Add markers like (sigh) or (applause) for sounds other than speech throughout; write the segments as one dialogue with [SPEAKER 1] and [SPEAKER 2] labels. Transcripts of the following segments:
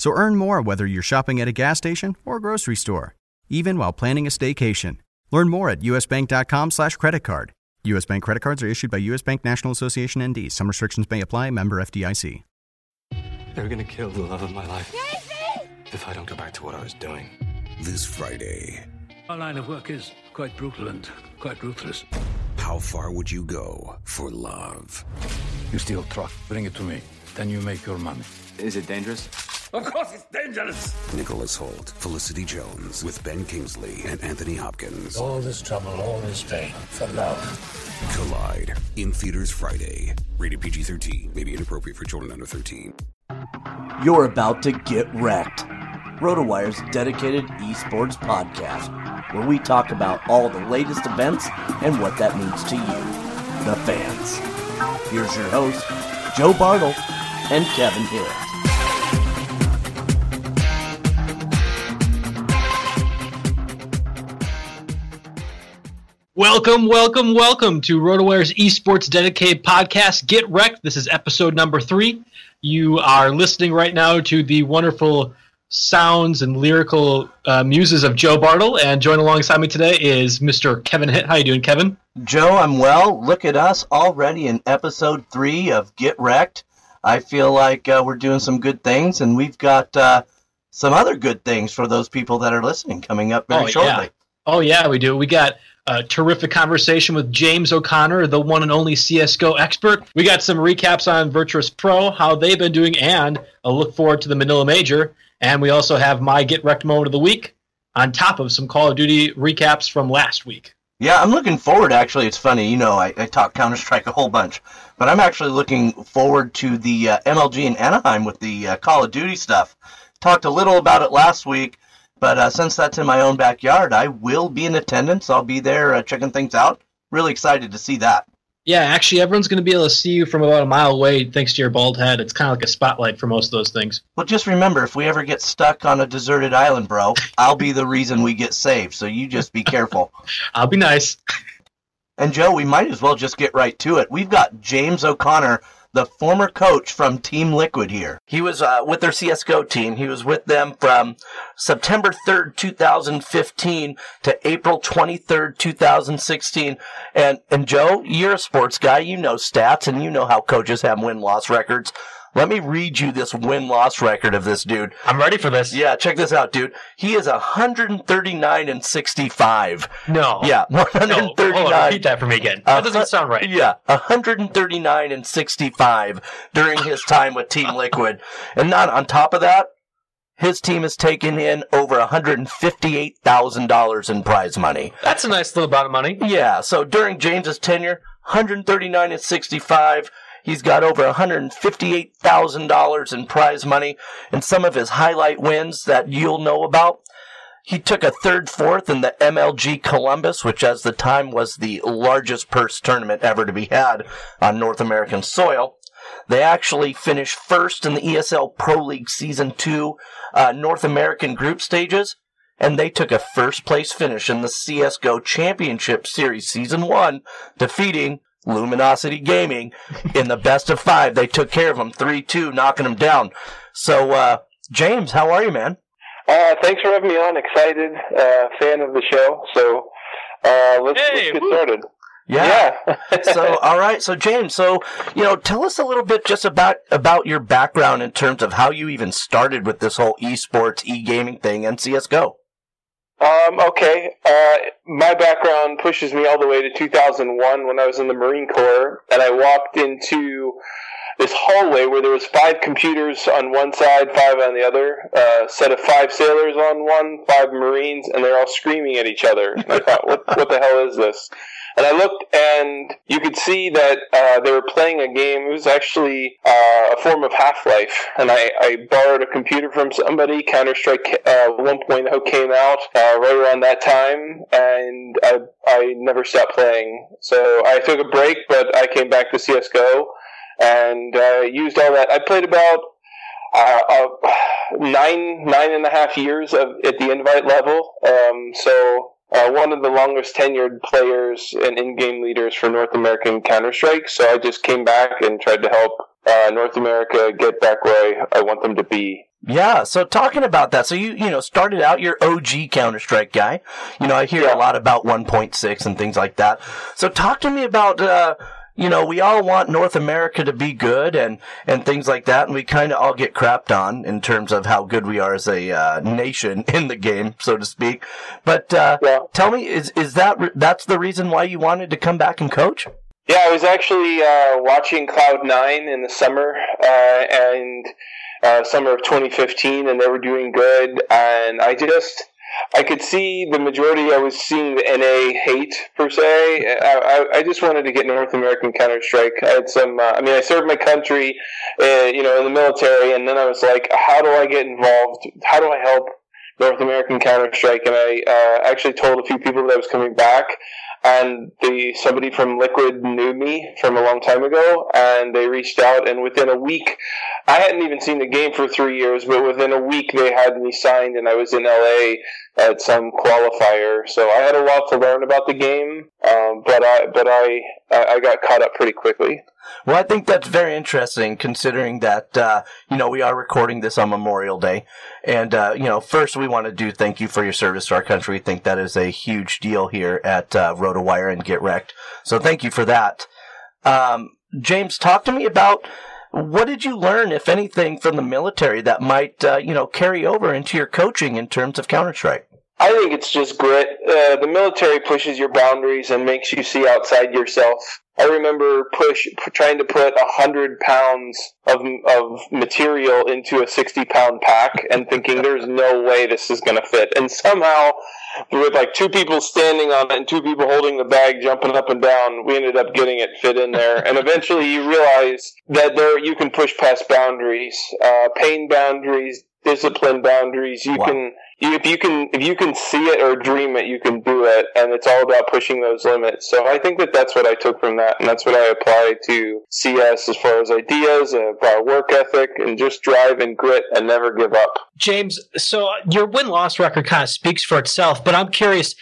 [SPEAKER 1] So earn more whether you're shopping at a gas station or grocery store, even while planning a staycation. Learn more at usbank.com slash credit card. US Bank credit cards are issued by US Bank National Association ND. Some restrictions may apply. Member FDIC.
[SPEAKER 2] They're gonna kill the love of my life. If I don't go back to what I was doing.
[SPEAKER 3] This Friday,
[SPEAKER 4] Our line of work is quite brutal and quite ruthless.
[SPEAKER 3] how far would you go for love?
[SPEAKER 4] You steal truck, bring it to me. Then you make your money.
[SPEAKER 2] Is it dangerous?
[SPEAKER 4] Of course it's dangerous!
[SPEAKER 3] Nicholas Hoult, Felicity Jones, with Ben Kingsley and Anthony Hopkins.
[SPEAKER 4] All this trouble, all this pain, for love.
[SPEAKER 3] Collide in theaters Friday. Rated PG 13, may be inappropriate for children under 13.
[SPEAKER 5] You're about to get wrecked. RotoWire's dedicated esports podcast, where we talk about all the latest events and what that means to you, the fans. Here's your host, Joe Bartle and Kevin Hitt.
[SPEAKER 6] Welcome, welcome, welcome to RotoWire's esports dedicated podcast, Get Wrecked. This is episode number three. You are listening right now to the wonderful sounds and lyrical uh, muses of Joe Bartle, and joining alongside me today is Mr. Kevin Hitt. How you doing, Kevin?
[SPEAKER 5] Joe, I'm well. Look at us already in episode three of Get Wrecked. I feel like uh, we're doing some good things, and we've got uh, some other good things for those people that are listening coming up very
[SPEAKER 6] Oh,
[SPEAKER 5] shortly.
[SPEAKER 6] yeah. Oh yeah, we do. We got a terrific conversation with James O'Connor, the one and only CS:GO expert. We got some recaps on Virtus Pro, how they've been doing, and a look forward to the Manila Major. And we also have my Get Wrecked moment of the week, on top of some Call of Duty recaps from last week.
[SPEAKER 5] Yeah, I'm looking forward. Actually, it's funny. You know, I, I talk Counter Strike a whole bunch, but I'm actually looking forward to the uh, MLG in Anaheim with the uh, Call of Duty stuff. Talked a little about it last week, but uh, since that's in my own backyard, I will be in attendance. I'll be there uh, checking things out. Really excited to see that.
[SPEAKER 6] Yeah, actually, everyone's going to be able to see you from about a mile away thanks to your bald head. It's kind of like a spotlight for most of those things.
[SPEAKER 5] Well, just remember, if we ever get stuck on a deserted island, bro, I'll be the reason we get saved. So you just be careful. (laughs)
[SPEAKER 6] I'll be nice.
[SPEAKER 5] And Joe, we might as well just get right to it. We've got James O'Connor, the former coach from Team Liquid here. He was uh, with their CSGO team. He was with them from September 3rd, 2015 to April 23rd, 2016. And, and Joe, you're a sports guy. You know stats and you know how coaches have win-loss records. Let me read you this win-loss record of this dude.
[SPEAKER 6] I'm ready for this.
[SPEAKER 5] Yeah, check this out, dude. He is 139 and 65.
[SPEAKER 6] No.
[SPEAKER 5] Yeah,
[SPEAKER 6] No, hold
[SPEAKER 5] 139.
[SPEAKER 6] on, repeat that for me again.
[SPEAKER 5] Uh,
[SPEAKER 6] That doesn't sound right.
[SPEAKER 5] Yeah, 139 and 65 during his time with Team Liquid. And not on top of that, his team has taken in over $158,000 in prize money.
[SPEAKER 6] That's a nice little amount of money.
[SPEAKER 5] Yeah, so during James's tenure, 139 and 65. He's got over $158,000 in prize money and some of his highlight wins that you'll know about. He took a third, fourth in the MLG Columbus, which at the time was the largest purse tournament ever to be had on North American soil. They actually finished first in the ESL Pro League Season 2 uh, North American group stages, and they took a first place finish in the CSGO Championship Series Season 1, defeating Luminosity Gaming in the best of five. They took care of them 3 2, knocking them down. So, uh, James, how are you, man?
[SPEAKER 7] Uh, thanks for having me on. Excited, uh, fan of the show. So uh, let's,
[SPEAKER 6] Hey,
[SPEAKER 7] let's get
[SPEAKER 6] woo.
[SPEAKER 7] started.
[SPEAKER 5] Yeah.
[SPEAKER 7] Yeah.
[SPEAKER 5] so (laughs) all right so james so you know tell us a little bit just about about your background in terms of how you even started with this whole esports e-gaming thing and csgo
[SPEAKER 7] Um, okay. Uh, my background pushes me all the way to 2001 when I was in the Marine Corps, and I walked into this hallway where there was five computers on one side, five on the other, uh, set of five sailors on one, five Marines, and they're all screaming at each other. And I thought, what, what the hell is this? And I looked, and you could see that uh, they were playing a game. It was actually uh, a form of Half Life. And I, I, borrowed a computer from somebody. Counter Strike uh, 1.0 came out uh, right around that time, and I, I never stopped playing. So I took a break, but I came back to CSGO and uh, used all that. I played about uh, uh, nine nine and a half years of at the invite level. Um, so uh, one of the longest tenured players and in-game leaders for North American Counter Strike. So I just came back and tried to help uh, North America get back where I, I want them to be.
[SPEAKER 5] Yeah, so talking about that, so you you know started out your OG Counter Strike guy. You know, I hear yeah. a lot about 1.6 and things like that. So talk to me about uh, you know, we all want North America to be good and, and things like that. And we kind of all get crapped on in terms of how good we are as a uh, nation (laughs) in the game, so to speak. But uh, yeah. tell me, is, is that, re- that's the reason why you wanted to come back and coach?
[SPEAKER 7] Yeah, I was actually uh, watching Cloud9 in the summer uh, and uh, summer of 2015, and they were doing good. And I just, I could see the majority. I was seeing the NA hate per se. I, I, just wanted to get North American Counter Strike. I had some. Uh, I mean, I served my country, uh, you know, in the military, and then I was like, how do I get involved? How do I help North American Counter Strike? And I uh, actually told a few people that I was coming back and the somebody from Liquid knew me from a long time ago, and they reached out, and within a week, I hadn't even seen the game for three years, but within a week they had me signed, and I was in LA at some qualifier, so I had a lot to learn about the game, um, but I but I I got caught up pretty quickly.
[SPEAKER 5] Well, I think that's very interesting considering that, uh, you know, we are recording this on Memorial Day. And, uh, you know, first we want to do thank you for your service to our country. We think that is a huge deal here at uh, RotoWire and Get Wrecked. So thank you for that. Um, James, talk to me about what did you learn, if anything, from the military that might, uh, you know, carry over into your coaching in terms of Counter Strike?
[SPEAKER 7] I think it's just grit. Uh, the military pushes your boundaries and makes you see outside yourself. I remember push trying to put a hundred pounds of of material into a sixty pound pack and thinking (laughs) there's no way this is going to fit, and somehow with like two people standing on it and two people holding the bag, jumping up and down, we ended up getting it fit in there. and eventually, you realize that there you can push past boundaries, uh, pain boundaries, discipline boundaries. You wow. can you, if you can if you can see it or dream it, you can do it, and it's all about pushing those limits. So I think that that's what I took from that, and that's what I apply to CS as far as ideas, uh, about work ethic, and just drive and grit and never give up.
[SPEAKER 6] James, so your win loss record kind of speaks for itself, but I'm curious,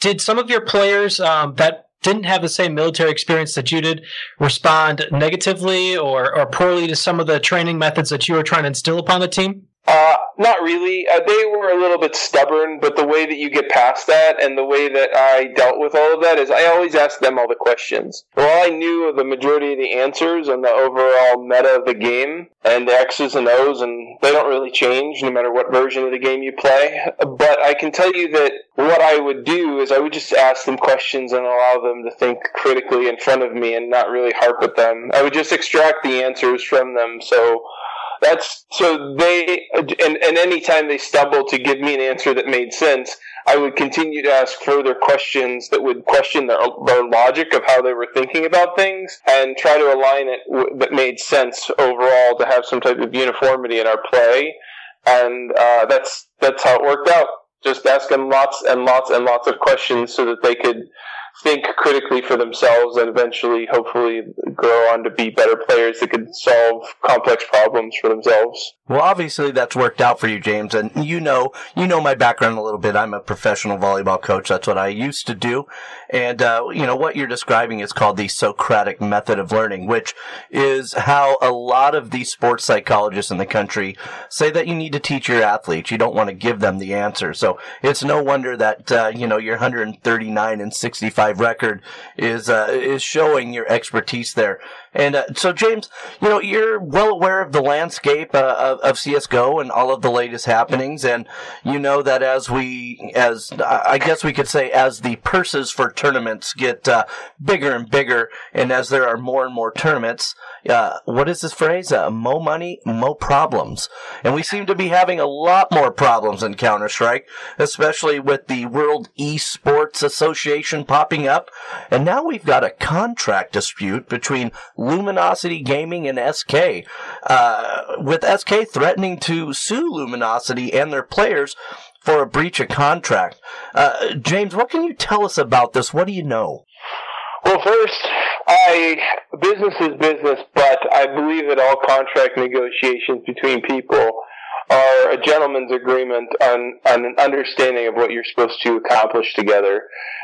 [SPEAKER 6] did some of your players um, that didn't have the same military experience that you did respond negatively or, or poorly to some of the training methods that you were trying to instill upon the team?
[SPEAKER 7] Uh, not really. Uh, they were a little bit stubborn, but the way that you get past that and the way that I dealt with all of that is I always asked them all the questions. Well, I knew the majority of the answers and the overall meta of the game and the X's and O's, and they don't really change no matter what version of the game you play. But I can tell you that what I would do is I would just ask them questions and allow them to think critically in front of me and not really harp at them. I would just extract the answers from them. So that's so they and, and anytime they stumbled to give me an answer that made sense, I would continue to ask further questions that would question their, their logic of how they were thinking about things and try to align it w- that made sense overall to have some type of uniformity in our play. And uh, that's that's how it worked out. Just asking lots and lots and lots of questions so that they could think critically for themselves and eventually, hopefully, grow on to be better players that can solve complex problems for themselves.
[SPEAKER 5] Well, obviously that's worked out for you, James, and you know, you know my background a little bit. I'm a professional volleyball coach. That's what I used to do. And, uh, you know, what you're describing is called the Socratic method of learning, which is how a lot of these sports psychologists in the country say that you need to teach your athletes. You don't want to give them the answer. So it's no wonder that, uh, you know, you're 139 and 65 five record is uh, is showing your expertise there. And uh, so, James, you know, you're well aware of the landscape uh, of, of CS:GO and all of the latest happenings, and you know that as we, as I guess we could say, as the purses for tournaments get uh, bigger and bigger, and as there are more and more tournaments, uh, what is this phrase? Uh, mo money, mo problems, and we seem to be having a lot more problems in Counter Strike, especially with the World Esports Association up, and now we've got a contract dispute between Luminosity Gaming and SK, uh, with SK threatening to sue Luminosity and their players for a breach of contract. Uh, James, what can you tell us about this? What do you know?
[SPEAKER 7] Well, first, I business is business, but I believe that all contract negotiations between people are a gentleman's agreement on, on an understanding of what you're supposed to accomplish together.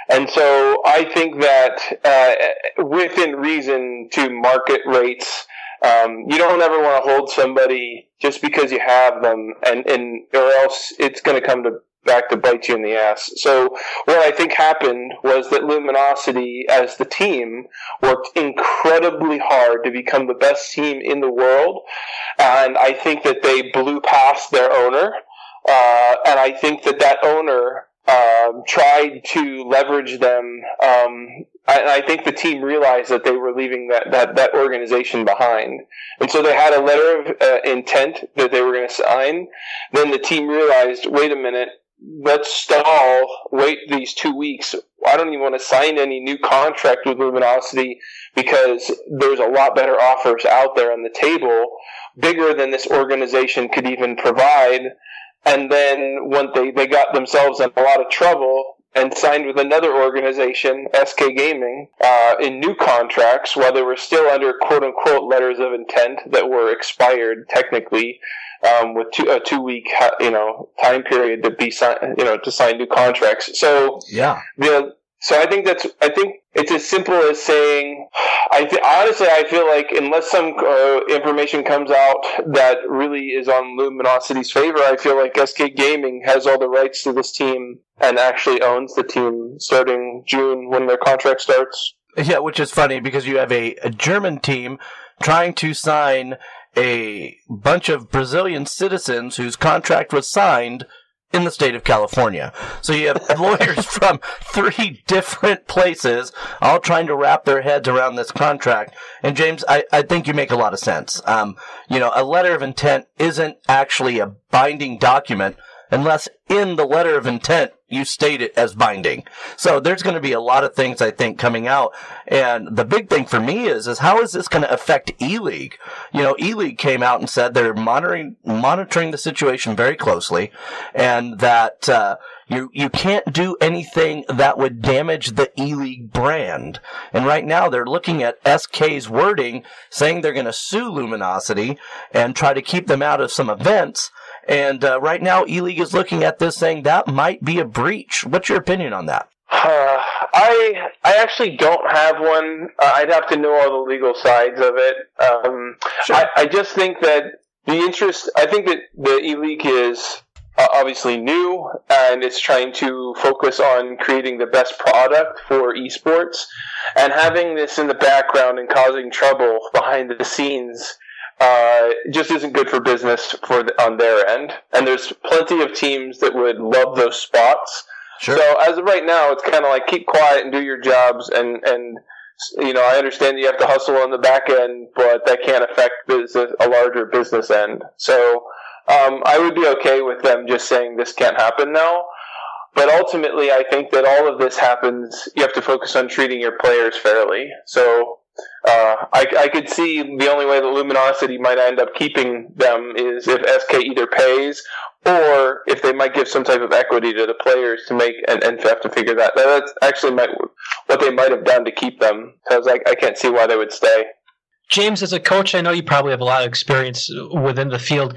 [SPEAKER 7] And so I think that uh, within reason to market rates, um, you don't ever want to hold somebody just because you have them, and, and or else it's going to come to back to bite you in the ass. So what I think happened was that Luminosity, as the team, worked incredibly hard to become the best team in the world, and I think that they blew past their owner. Uh, and I think that that owner um, tried to leverage them. Um, I, I, think the team realized that they were leaving that, that, that organization behind. And so they had a letter of uh, intent that they were going to sign. Then the team realized, wait a minute, let's stall, wait these two weeks. I don't even want to sign any new contract with Luminosity because there's a lot better offers out there on the table, bigger than this organization could even provide. And then when they, they got themselves in a lot of trouble and signed with another organization, SK Gaming, uh, in new contracts while they were still under quote unquote letters of intent that were expired technically um, with two, a two week you know time period to be sign, you know to sign new contracts. So
[SPEAKER 5] yeah,
[SPEAKER 7] the so I think that's I think it's as simple as saying I th- honestly I feel like unless some uh, information comes out that really is on Luminosity's favor, I feel like SK Gaming has all the rights to this team and actually owns the team starting June when their contract starts.
[SPEAKER 5] Yeah, which is funny because you have a, a German team trying to sign a bunch of Brazilian citizens whose contract was signed in the state of California. So you have (laughs) lawyers from three different places all trying to wrap their heads around this contract. And James, I, I think you make a lot of sense. Um, you know, a letter of intent isn't actually a binding document unless in the letter of intent you state it as binding. So there's going to be a lot of things I think coming out. And the big thing for me is, is how is this going to affect E-League? You know, E-League came out and said they're monitoring, monitoring the situation very closely and that, uh, you, you can't do anything that would damage the E-League brand. And right now they're looking at SK's wording saying they're going to sue Luminosity and try to keep them out of some events and uh, right now, E League is looking at this saying that might be a breach. What's your opinion on that?
[SPEAKER 7] Uh, I I actually don't have one. Uh, I'd have to know all the legal sides of it. Um, sure. I, I just think that the interest. I think that the E League is uh, obviously new and it's trying to focus on creating the best product for esports and having this in the background and causing trouble behind the scenes uh, just isn't good for business for the, on their end. And there's plenty of teams that would love those spots. Sure. So as of right now, it's kind of like keep quiet and do your jobs. And and you know, I understand you have to hustle on the back end, but that can't affect business, a larger business end. So um, I would be okay with them just saying this can't happen now. But ultimately, I think that all of this happens. You have to focus on treating your players fairly. So uh, I, I, could see the only way that Luminosity might end up keeping them is if SK either pays or if they might give some type of equity to the players to make and, and have to figure that. That's actually might, what they might have done to keep them because I, I can't see why they would stay.
[SPEAKER 6] James, as a coach, I know you probably have a lot of experience within the field.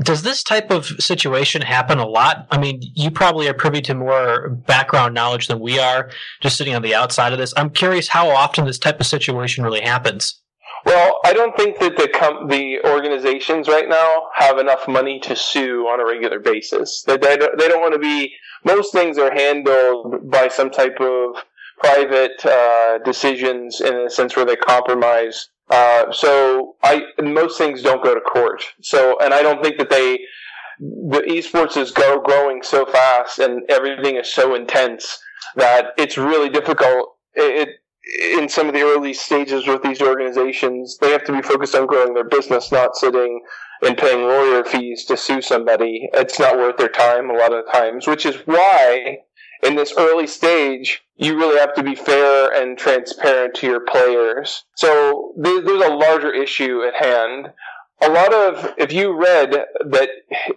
[SPEAKER 6] Does this type of situation happen a lot? I mean, you probably are privy to more background knowledge than we are, just sitting on the outside of this. I'm curious how often this type of situation really happens.
[SPEAKER 7] Well, I don't think that the com- the organizations right now have enough money to sue on a regular basis. They, they, don't, they don't want to be. Most things are handled by some type of private uh, decisions in a sense where they compromise. Uh, so I most things don't go to court. So and I don't think that they the esports is go growing so fast and everything is so intense that it's really difficult. It, in some of the early stages with these organizations, they have to be focused on growing their business, not sitting and paying lawyer fees to sue somebody. It's not worth their time a lot of times, which is why in this early stage, you really have to be fair and transparent to your players. So there's a larger issue at hand a lot of if you read that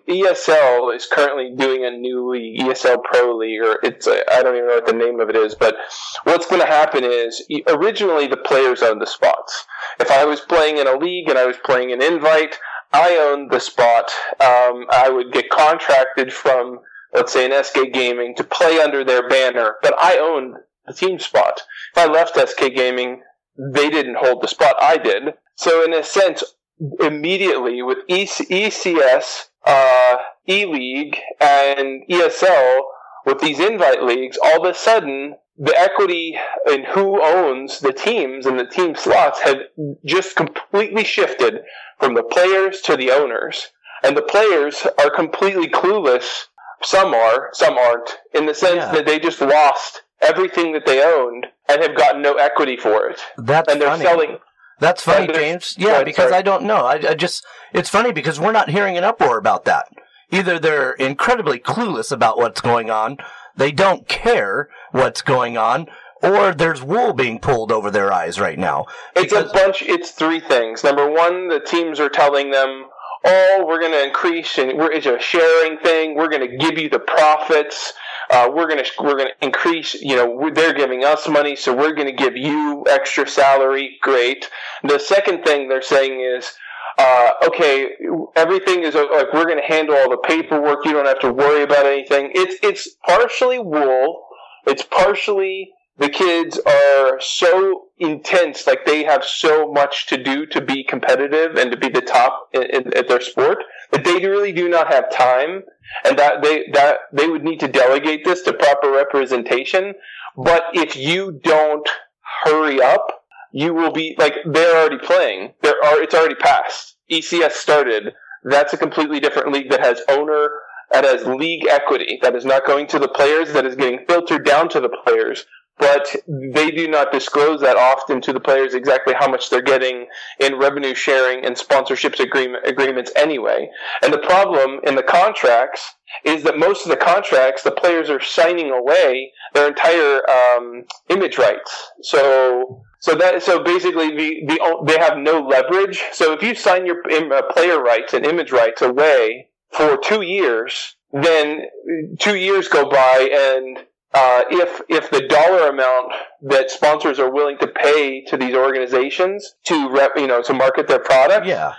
[SPEAKER 7] ESL is currently doing a new league, ESL Pro League, or it's I don't even know what the name of it is, but what's going to happen is originally the players own the spots. If I was playing in a league and I was playing an invite, I owned the spot. Um, I would get contracted from let's say an SK Gaming to play under their banner, but I owned the team spot. If I left SK Gaming, they didn't hold the spot. I did. So in a sense, immediately with ECS, uh, E League, and ESL with these invite leagues. All of a sudden, the equity in who owns the teams and the team slots have just completely shifted from the players to the owners. And the players are completely clueless. Some are, some aren't, in the sense yeah. that they just lost everything that they owned and have gotten no equity for it.
[SPEAKER 5] That's
[SPEAKER 7] and they're
[SPEAKER 5] funny.
[SPEAKER 7] selling
[SPEAKER 5] that's funny, James. Yeah, because sorry. I don't know. I, I, just, it's funny because we're not hearing an uproar about that. Either they're incredibly clueless about what's going on, they don't care what's going on, or there's wool being pulled over their eyes right now.
[SPEAKER 7] It's a bunch, it's three things. Number one, the teams are telling them, oh, we're going to increase, and we're, it's a sharing thing. We're going to give you the profits uh, we're gonna we're gonna increase. You know, they're giving us money, so we're gonna give you extra salary. Great. The second thing they're saying is. Uh, okay, everything is like we're going to handle all the paperwork. You don't have to worry about anything. It's it's partially wool. It's partially the kids are so intense, like they have so much to do to be competitive and to be the top in, in, at their sport that they really do not have time and that they that they would need to delegate this to proper representation. But if you don't hurry up, you will be like they're already playing. There are it's already passed. ECS started. That's a completely different league that has owner that has league equity that is not going to the players that is getting filtered down to the players but they do not disclose that often to the players exactly how much they're getting in revenue sharing and sponsorships agreement, agreements anyway. And the problem in the contracts is that most of the contracts, the players are signing away their entire um, image rights. So, so that so basically, the, the they have no leverage. So if you sign your uh, player rights and image rights away for two years, then two years go by and uh, if if the dollar amount that sponsors are willing to pay to these organizations to rep, you know to market their product
[SPEAKER 5] yeah.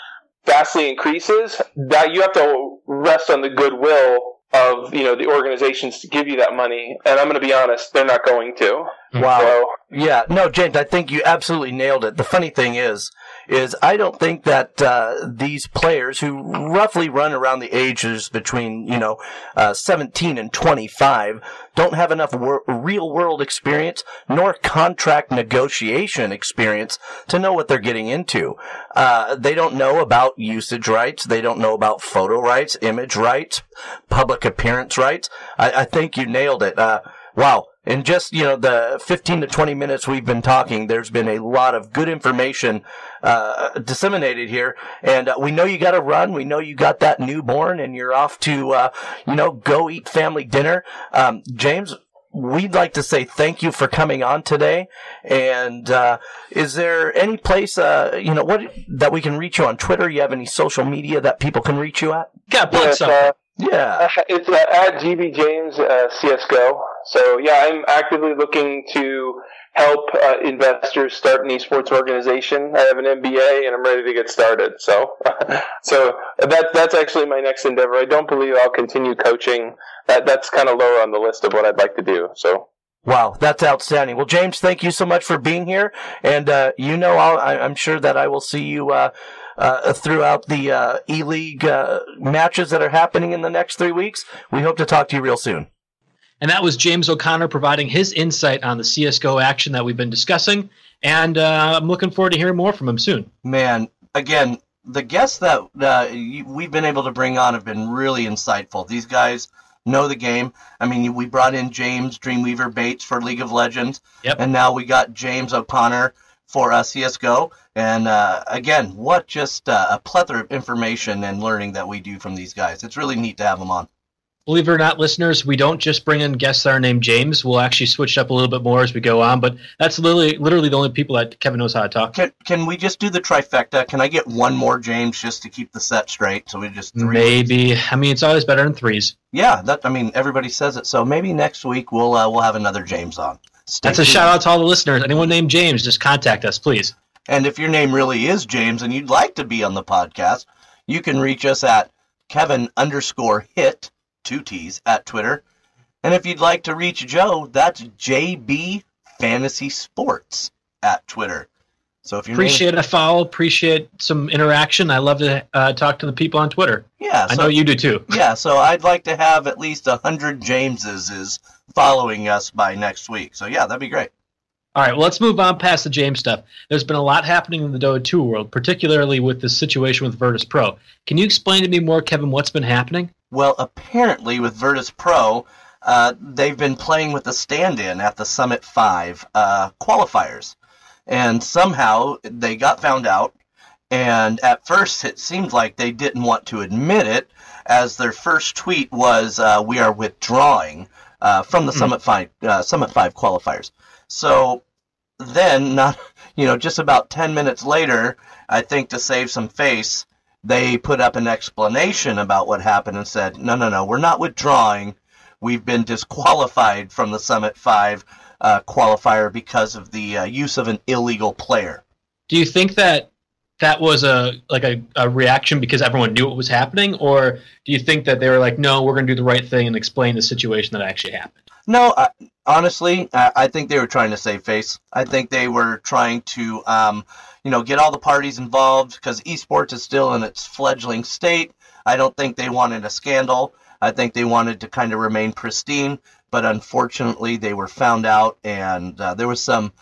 [SPEAKER 7] vastly increases, that you have to rest on the goodwill of you know the organizations to give you that money. And I'm going to be honest, they're not going to.
[SPEAKER 5] Wow. So, yeah. No, James, I think you absolutely nailed it. The funny thing is, is I don't think that uh, these players who roughly run around the ages between you know uh, 17 and 25 don't have enough wor- real world experience nor contract negotiation experience to know what they're getting into. Uh, they don't know about usage rights. They don't know about photo rights, image rights, public appearance rights. I, I think you nailed it. Uh, wow in just you know the 15 to 20 minutes we've been talking there's been a lot of good information uh, disseminated here and uh, we know you got to run we know you got that newborn and you're off to uh, you know go eat family dinner um, james we'd like to say thank you for coming on today. And uh, is there any place, uh, you know, what that we can reach you on Twitter? You have any social media that people can reach you at?
[SPEAKER 6] Yeah, yes, uh,
[SPEAKER 5] yeah,
[SPEAKER 7] it's uh, at GB James uh, CS:GO. So yeah, I'm actively looking to help uh, investors start an esports organization. I have an MBA and I'm ready to get started. So, (laughs) so that that's actually my next endeavor. I don't believe I'll continue coaching. That that's kind of lower on the list of what I'd like to do. So.
[SPEAKER 5] Wow, that's outstanding. Well, James, thank you so much for being here, and uh, you know, i am sure that I will see you uh, uh, throughout the uh, E League uh, matches that are happening in the next three weeks. We hope to talk to you real soon.
[SPEAKER 6] And that was James O'Connor providing his insight on the CSGO action that we've been discussing. And uh, I'm looking forward to hearing more from him soon.
[SPEAKER 5] Man, again, the guests that uh, we've been able to bring on have been really insightful. These guys know the game. I mean, we brought in James Dreamweaver Bates for League of Legends,
[SPEAKER 6] Yep.
[SPEAKER 5] and now we got James O'Connor for uh, CS:GO. And uh, again, what just uh, a plethora of information and learning that we do from these guys. It's really neat to have them on.
[SPEAKER 6] Believe it or not, listeners, we don't just bring in guests that are named James. We'll actually switch up a little bit more as we go on, but that's literally literally the only people that Kevin knows how to talk.
[SPEAKER 5] Can can we just do the trifecta? Can I get one more James just to keep the set straight? So we just three.
[SPEAKER 6] Maybe. I mean, it's always better than threes.
[SPEAKER 5] Yeah, that I mean everybody says it. So maybe next week we'll uh, we'll have another James on. Stay
[SPEAKER 6] That's a shout out to all the listeners. Anyone named James, just contact us, please.
[SPEAKER 5] And if your name really is James and you'd like to be on the podcast, you can reach us at Kevin underscore hit two T's at Twitter. And if you'd like to reach Joe, that's JB Fantasy Sports at Twitter. So if you
[SPEAKER 6] Appreciate a follow. Appreciate some interaction. I love to uh, talk to the people on Twitter.
[SPEAKER 5] yeah,
[SPEAKER 6] I know you do too.
[SPEAKER 5] yeah, so I'd like to have at least a hundred Jameses is following us by next week. So yeah, that'd be great.
[SPEAKER 6] All right, well, let's move on past the James stuff. There's been a lot happening in the Dota 2 world, particularly with this situation with Virtus Pro. Can you explain to me more, Kevin, what's been happening?
[SPEAKER 5] Well, apparently with Virtus Pro, uh, they've been playing with a stand-in at the Summit Five uh, qualifiers, and somehow they got found out. And at first, it seemed like they didn't want to admit it, as their first tweet was, uh, "We are withdrawing uh, from the Summit Five uh, Summit Five qualifiers." So then, not (laughs) you know, just about ten minutes later, I think to save some face, they put up an explanation about what happened and said, no, no, no, we're not withdrawing. We've been disqualified from the Summit 5 uh, qualifier because of the uh, use of an illegal player.
[SPEAKER 6] Do you think that that was a like a, a reaction because everyone knew what was happening, or do you think that they were like, no, we're going to do the right thing and explain the situation that actually happened?
[SPEAKER 5] No, I, honestly, I, I think they were trying to save face. I think they were trying to, um, you know, get all the parties involved because esports is still in its fledgling state. I don't think they wanted a scandal. I think they wanted to kind of remain pristine, but unfortunately, they were found out, and uh, there was some.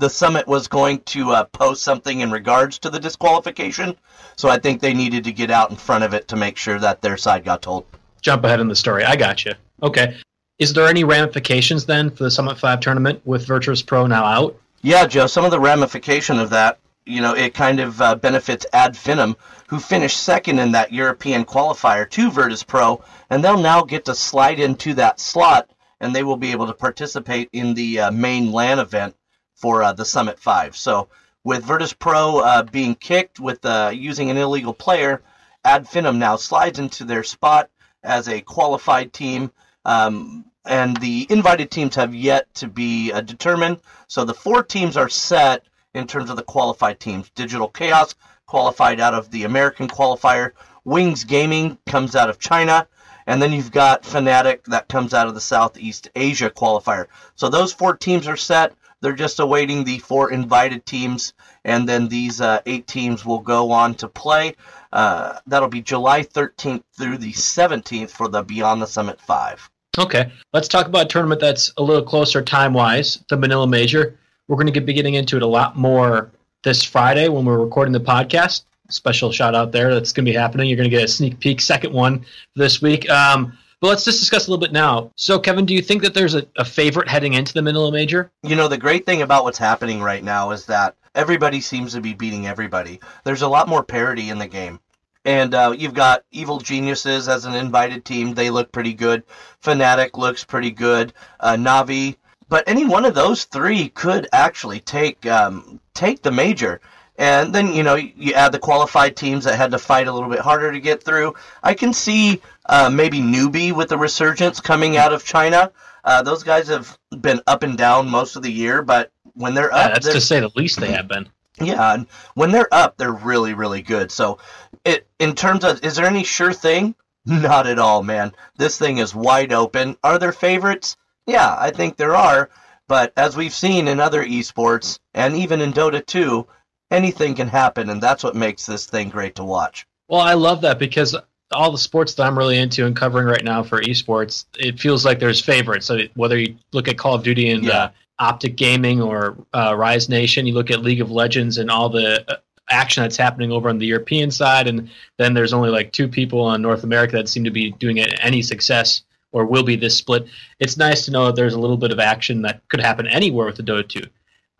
[SPEAKER 5] The summit was going to uh, post something in regards to the disqualification, so I think they needed to get out in front of it to make sure that their side got told.
[SPEAKER 6] Jump ahead in the story. I got you. Okay. Is there any ramifications then for the Summit 5 tournament with Virtus Pro now out?
[SPEAKER 5] Yeah, Joe, some of the ramification of that, you know, it kind of uh, benefits Ad Finem, who finished second in that European qualifier to Virtus Pro, and they'll now get to slide into that slot, and they will be able to participate in the uh, main LAN event for uh, the Summit 5. So, with Virtus Pro uh, being kicked with uh, using an illegal player, Ad Finem now slides into their spot as a qualified team. Um, and the invited teams have yet to be uh, determined. So the four teams are set in terms of the qualified teams. Digital Chaos qualified out of the American qualifier. Wings Gaming comes out of China. And then you've got Fnatic that comes out of the Southeast Asia qualifier. So those four teams are set. They're just awaiting the four invited teams. And then these uh, eight teams will go on to play. Uh, that'll be July 13th through the 17th for the Beyond the Summit 5.
[SPEAKER 6] Okay. Let's talk about a tournament that's a little closer time wise, the Manila Major. We're going to be getting into it a lot more this Friday when we're recording the podcast. Special shout out there. That's going to be happening. You're going to get a sneak peek, second one this week. Um, but let's just discuss a little bit now. So, Kevin, do you think that there's a, a favorite heading into the Manila Major?
[SPEAKER 5] You know, the great thing about what's happening right now is that everybody seems to be beating everybody. There's a lot more parity in the game. And uh, you've got Evil Geniuses as an invited team. They look pretty good. Fnatic looks pretty good. Uh, Navi. But any one of those three could actually take um, take the major. And then, you know, you add the qualified teams that had to fight a little bit harder to get through. I can see uh, maybe Newbee with the resurgence coming out of China. Uh, those guys have been up and down most of the year, but when they're
[SPEAKER 6] Yeah,
[SPEAKER 5] up,
[SPEAKER 6] that's
[SPEAKER 5] they're,
[SPEAKER 6] to say the least they have been.
[SPEAKER 5] yeah, and when they're up, they're really, really good. So, it in terms of, is there any sure thing? Not at all, man. This thing is wide open. Are there favorites? Yeah, I think there are. But as we've seen in other esports and even in Dota 2, anything can happen, and that's what makes this thing great to watch.
[SPEAKER 6] Well, I love that because all the sports that I'm really into and covering right now for esports, it feels like there's favorites. So whether you look at Call of Duty and
[SPEAKER 5] Yeah.
[SPEAKER 6] uh, Optic Gaming or uh, Rise Nation, you look at League of Legends and all the uh, action that's happening over on the European side, and then there's only like two people on North America that seem to be doing it any success or will be this split. It's nice to know that there's a little bit of action that could happen anywhere with the Dota 2.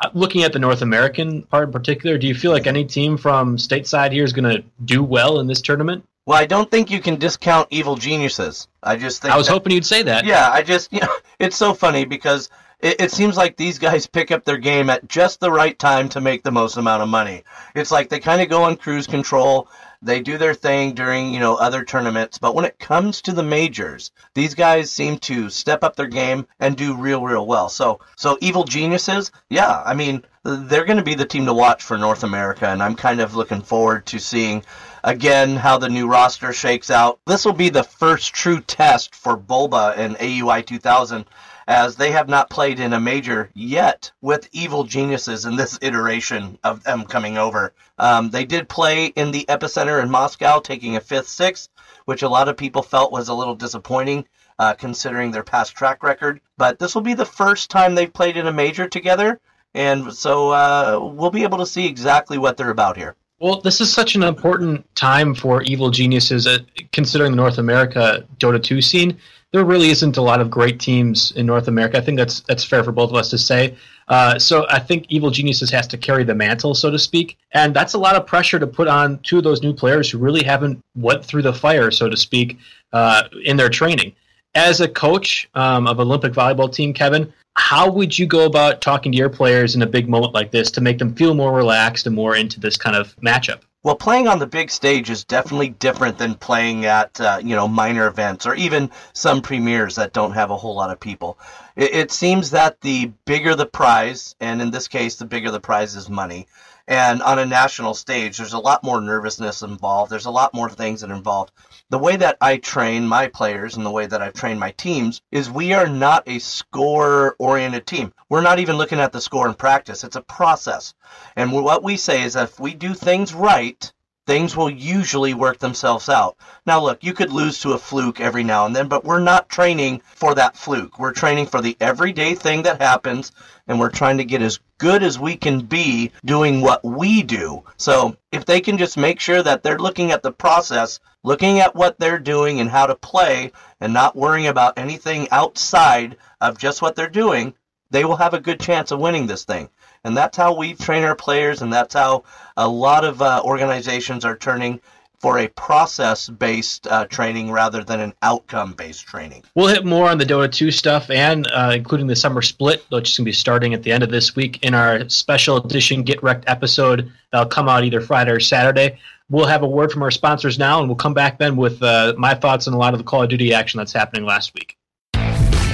[SPEAKER 6] Uh, looking at the North American part in particular, do you feel like any team from stateside here is going to do well in this tournament?
[SPEAKER 5] Well, I don't think you can discount evil geniuses. I just think
[SPEAKER 6] I was
[SPEAKER 5] that-
[SPEAKER 6] hoping you'd say that.
[SPEAKER 5] Yeah, I just (laughs) you know it's so funny because it, it seems like these guys pick up their game at just the right time to make the most amount of money. It's like they kind of go on cruise control. They do their thing during, you know, other tournaments, but when it comes to the majors, these guys seem to step up their game and do real, real well. So, so evil geniuses, yeah, I mean, they're going to be the team to watch for North America, and I'm kind of looking forward to seeing again how the new roster shakes out. This will be the first true test for Bulba and AUI 2000 as they have not played in a major yet with evil geniuses in this iteration of them coming over. Um, they did play in the epicenter in Moscow, taking a fifth, sixth, which a lot of people felt was a little disappointing. Uh, considering their past track record, but this will be the first time they've played in a major together, and so uh, we'll be able to see exactly what they're about here.
[SPEAKER 6] Well, this is such an important time for evil geniuses, uh, considering the North America Dota 2 scene. There really isn't a lot of great teams in North America. I think that's that's fair for both of us to say. Uh, so I think Evil Geniuses has to carry the mantle, so to speak, and that's a lot of pressure to put on two of those new players who really haven't went through the fire, so to speak, uh, in their training. As a coach um, of Olympic volleyball team, Kevin, how would you go about talking to your players in a big moment like this to make them feel more relaxed and more into this kind of matchup?
[SPEAKER 5] Well, playing on the big stage is definitely different than playing at uh, you know minor events or even some premieres that don't have a whole lot of people. It, it seems that the bigger the prize, and in this case, the bigger the prize is money. And on a national stage, there's a lot more nervousness involved. There's a lot more things that are involved. The way that I train my players and the way that I train my teams is we are not a score oriented team. We're not even looking at the score in practice. It's a process. And what we say is if we do things right, things will usually work themselves out. Now, look, you could lose to a fluke every now and then, but we're not training for that fluke. We're training for the everyday thing that happens, and we're trying to get as good as we can be doing what we do. So, if they can just make sure that they're looking at the process, looking at what they're doing and how to play, and not worrying about anything outside of just what they're doing, they will have a good chance of winning this thing. And that's how we train our players, and that's how a lot of uh, organizations are turning for a process based uh, training rather than an outcome based training.
[SPEAKER 6] We'll hit more on the Dota 2 stuff and uh, including the summer split, which is going to be starting at the end of this week in our special edition Get Wrecked episode that'll come out either Friday or Saturday. We'll have a word from our sponsors now, and we'll come back then with uh, my thoughts on a lot of the Call of Duty action that's happening last week.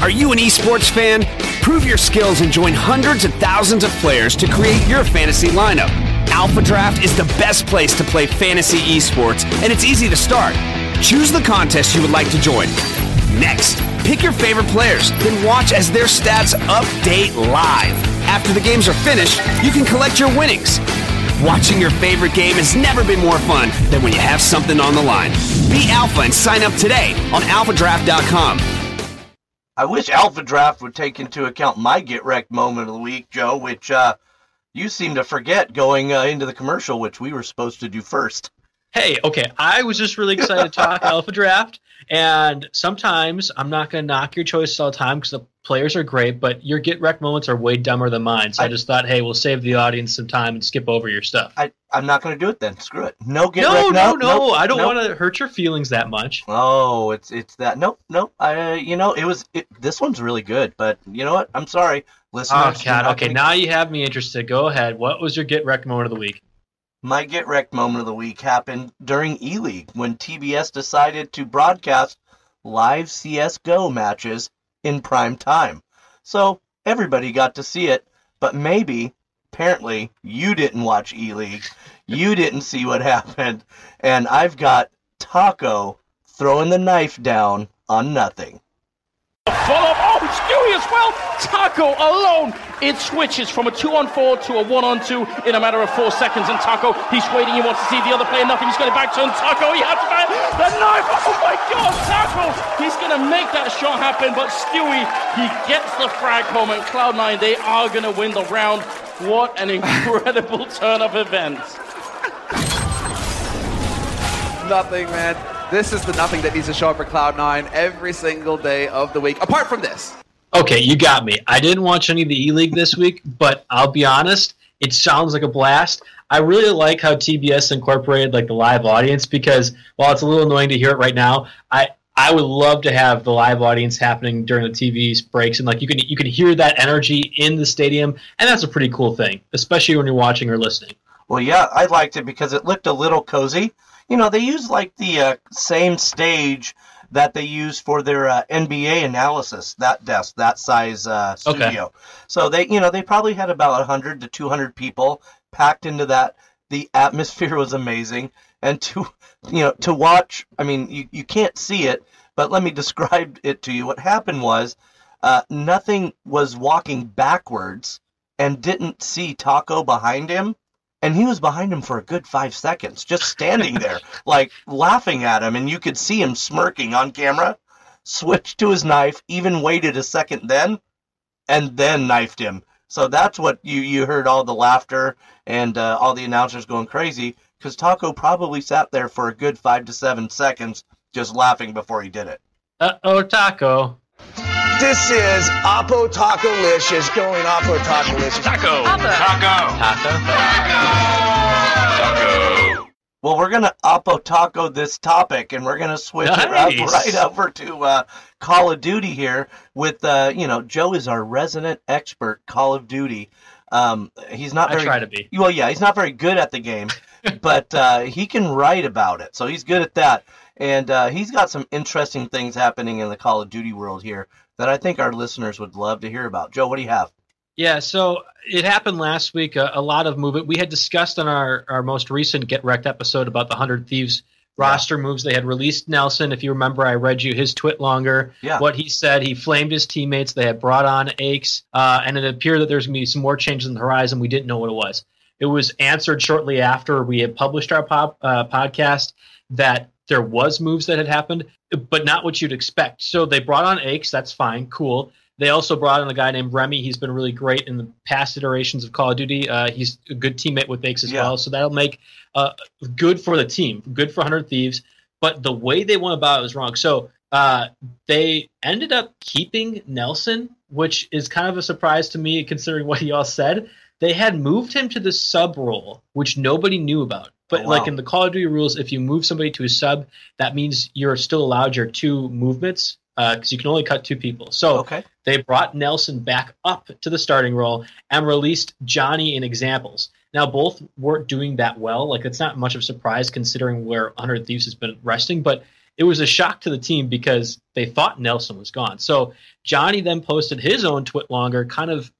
[SPEAKER 8] Are you an esports fan? Prove your skills and join hundreds of thousands of players to create your fantasy lineup. Alpha Draft is the best place to play fantasy esports, and it's easy to start. Choose the contest you would like to join. Next, pick your favorite players, then watch as their stats update live. After the games are finished, you can collect your winnings. Watching your favorite game has never been more fun than when you have something on the line. Be Alpha and sign up today on alphadraft.com.
[SPEAKER 5] I wish Alpha Draft would take into account my get wrecked moment of the week, Joe, which uh, you seem to forget going uh, into the commercial, which we were supposed to do first.
[SPEAKER 6] Hey, okay, I was just really excited to talk (laughs) Alpha Draft, and sometimes I'm not going to knock your choices all the time because the players are great, but your get wrecked moments are way dumber than mine. So I,
[SPEAKER 5] I-
[SPEAKER 6] just thought, hey, we'll save the audience some time and skip over your stuff.
[SPEAKER 5] I, I'm not going to do it then. Screw it. No get
[SPEAKER 6] no,
[SPEAKER 5] wrecked.
[SPEAKER 6] no, no,
[SPEAKER 5] nope,
[SPEAKER 6] I don't want to hurt your feelings that much.
[SPEAKER 5] Oh, it's it's that. Nope, nope. I, you know, it was. It, this one's really good, but you know what? I'm sorry, listeners.
[SPEAKER 6] Oh God! Okay,
[SPEAKER 5] gonna-
[SPEAKER 6] now you have me interested. Go ahead. What was your get wrecked moment of the week?
[SPEAKER 5] My get wrecked moment of the week happened during E League when TBS decided to broadcast live CS:GO matches in prime time. So everybody got to see it, but maybe, apparently, you didn't watch E League. You didn't see what happened, and I've got Taco throwing the knife down on
[SPEAKER 9] n0thing. Stewie as well. Taco alone. It switches from a two on four to a one on two in a matter of four seconds. And Taco, he's waiting. He wants to see the other player. Nothing. He's got it back to him. Taco, he has to the knife. Oh my God, Taco! He's going to make that shot happen. But Stewie, he gets the frag home. And Cloud9, they are going to win the round. What an incredible (laughs) turn of events.
[SPEAKER 10] Nothing, man. This is the n0thing that needs to show up for Cloud9 every single day of the week, apart from this.
[SPEAKER 6] Okay, you got me. I didn't watch any of the E League this (laughs) week, but I'll be honest, it sounds like a blast. I really like how TBS incorporated like the live audience because while it's a little annoying to hear it right now, I I would love to have the live audience happening during the TV's breaks and like you can you can hear that energy in the stadium and that's a pretty cool thing, especially when you're watching or listening.
[SPEAKER 5] Well, yeah, I liked it because it looked a little cozy. You know, they used like the uh, same stage that they use for their uh, NBA analysis. That desk, that size uh, studio. Okay. So they, you know, they probably had about 100 to 200 people packed into that. The atmosphere (laughs) was amazing, and to, you know, to watch. I mean, you you can't see it, but let me (laughs) describe it to you. What happened was, uh, n0thing was walking backwards, and didn't see Taco behind him and he was behind him for a good five seconds, just standing there, (laughs) like laughing at him, and you could see him smirking on camera. Switched to his knife, even waited a second then, and then knifed him. So that's what you you heard all the laughter and uh, all the announcers going crazy because Taco probably sat there for a good five to seven seconds just laughing before he did it.
[SPEAKER 6] Uh oh, Taco.
[SPEAKER 11] This is Oppo Taco Licious going Oppo Taco Licious.
[SPEAKER 12] Taco. Taco.
[SPEAKER 6] Taco.
[SPEAKER 12] Taco.
[SPEAKER 5] Well, we're gonna Oppo Taco this topic, and we're gonna switch
[SPEAKER 6] nice.
[SPEAKER 5] it up right over to uh, Call of Duty here. With uh, you know, Joe is our resident expert Call of Duty. Um, he's not very.
[SPEAKER 6] I try to be.
[SPEAKER 5] Well, yeah, he's not very good at the game, (laughs) but uh, he can write about it, so he's good at that. And uh, he's got some interesting things happening in the Call of Duty world here that I think our listeners would love to hear about. Joe, what do you have?
[SPEAKER 6] Yeah, so it happened last week. A, a lot of movement. We had discussed on our, our most recent Get Wrecked episode about the 100 Thieves yeah. roster moves. They had released Nelson. If you remember, I read you his TwitLonger.
[SPEAKER 5] Yeah.
[SPEAKER 6] What he said, he flamed his teammates. They had brought on Aches, uh, and it appeared that there's going to be some more changes in the horizon. We didn't know what it was. It was answered shortly after we had published our pop, uh, podcast that there was moves that had happened, but not what you'd expect. So they brought on Aches. That's fine, cool. They also brought in a guy named Remy. He's been really great in the past iterations of Call of Duty. Uh, he's a good teammate with Aches as yeah. well, so that'll make uh, good for the team, good for Hundred Thieves. But the way they went about it was wrong. So uh, they ended up keeping Nelson, which is kind of a surprise to me considering what he all said. They had moved him to the sub role, which nobody knew about. But oh, wow. like in the Call of Duty rules, if you move somebody to a sub, that means you're still allowed your two movements because uh, you can only cut two people. So
[SPEAKER 5] okay.
[SPEAKER 6] they brought Nelson back up to the starting role and released Johnny in examples. Now both weren't doing that well. Like it's not much of a surprise considering where 100 Thieves has been resting, but it was a shock to the team because they thought Nelson was gone. So Johnny then posted his own TwitLonger, kind of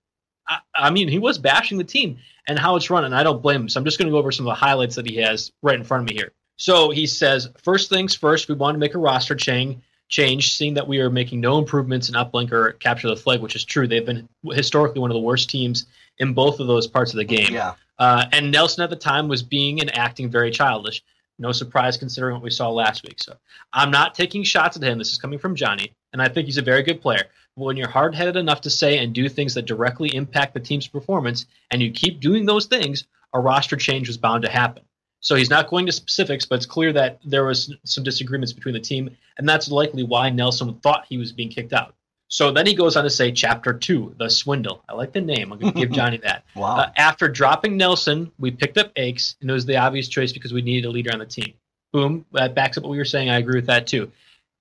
[SPEAKER 6] I, I, mean, he was bashing the team and how it's run, and I don't blame him. So I'm just going to go over some of the highlights that he has right in front of me here. So he says, first things first, we want to make a roster change. Change, seeing that we are making no improvements in uplink or capture the flag, which is true. They've been historically one of the worst teams in both of those parts of the game.
[SPEAKER 5] Yeah.
[SPEAKER 6] Uh, and Nelson at the time was being and acting very childish. No surprise considering what we saw last week. So I'm not taking shots at him. This is coming from Johnny, and I think he's a very good player when you're hard headed enough to say and do things that directly impact the team's performance, and you keep doing those things, a roster change was bound to happen. So he's not going to specifics, but it's clear that there was some disagreements between the team, and that's likely why Nelson thought he was being kicked out. So then he goes on to say, Chapter 2, The Swindle. I like the name. I'm going to give (laughs) Johnny that.
[SPEAKER 5] wow.
[SPEAKER 6] Uh, after dropping Nelson, we picked up Aches, and it was the obvious choice because we needed a leader on the team. Boom. That backs up what we were saying. I agree with that too.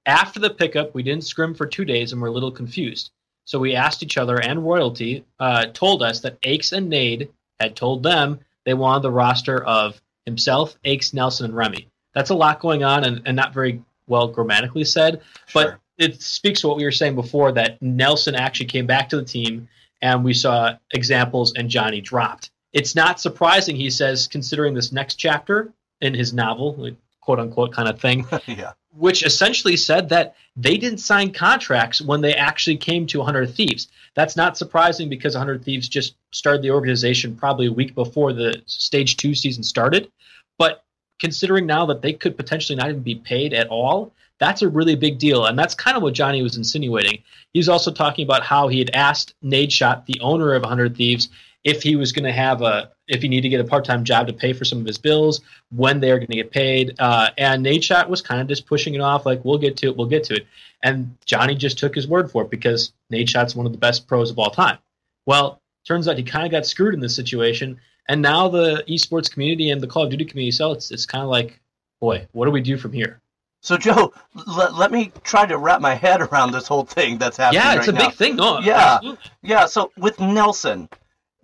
[SPEAKER 6] After the pickup, we didn't scrim for two days and were a little confused. So we asked each other, and royalty uh, told us that Aches and Nade had told them they wanted the roster of himself, Aches, Nelson, and Remy. That's a lot going on and, and not very well grammatically said, sure. but it speaks to what we were saying before that Nelson actually came back to the team and we saw examples and Johnny dropped. It's not surprising, he says, considering this next chapter in his novel, quote unquote kind of thing. (laughs)
[SPEAKER 5] yeah.
[SPEAKER 6] Which essentially said that they didn't sign contracts when they actually came to 100 Thieves. That's not surprising because 100 Thieves just started the organization probably a week before the stage two season started. But considering now that they could potentially not even be paid at all, that's a really big deal. And that's kind of what Johnny was insinuating. He's also talking about how he had asked Nadeshot, the owner of 100 Thieves, if he was going to have a, if he needed to get a part time job to pay for some of his bills, when they were going to get paid. Uh, and Nadeshot was kind of just pushing it off, like, we'll get to it, we'll get to it. And Johnny just took his word for it because Nadeshot's one of the best pros of all time. Well, turns out he kind of got screwed in this situation. And now the esports community and the Call of Duty community, so it's, it's kind of like, boy, what do we do from here?
[SPEAKER 5] So, Joe, l- let me try to wrap my head around this whole thing that's happening.
[SPEAKER 6] Yeah, it's
[SPEAKER 5] right
[SPEAKER 6] a
[SPEAKER 5] now.
[SPEAKER 6] big thing. No,
[SPEAKER 5] yeah,
[SPEAKER 6] absolutely.
[SPEAKER 5] yeah. So with Nelson,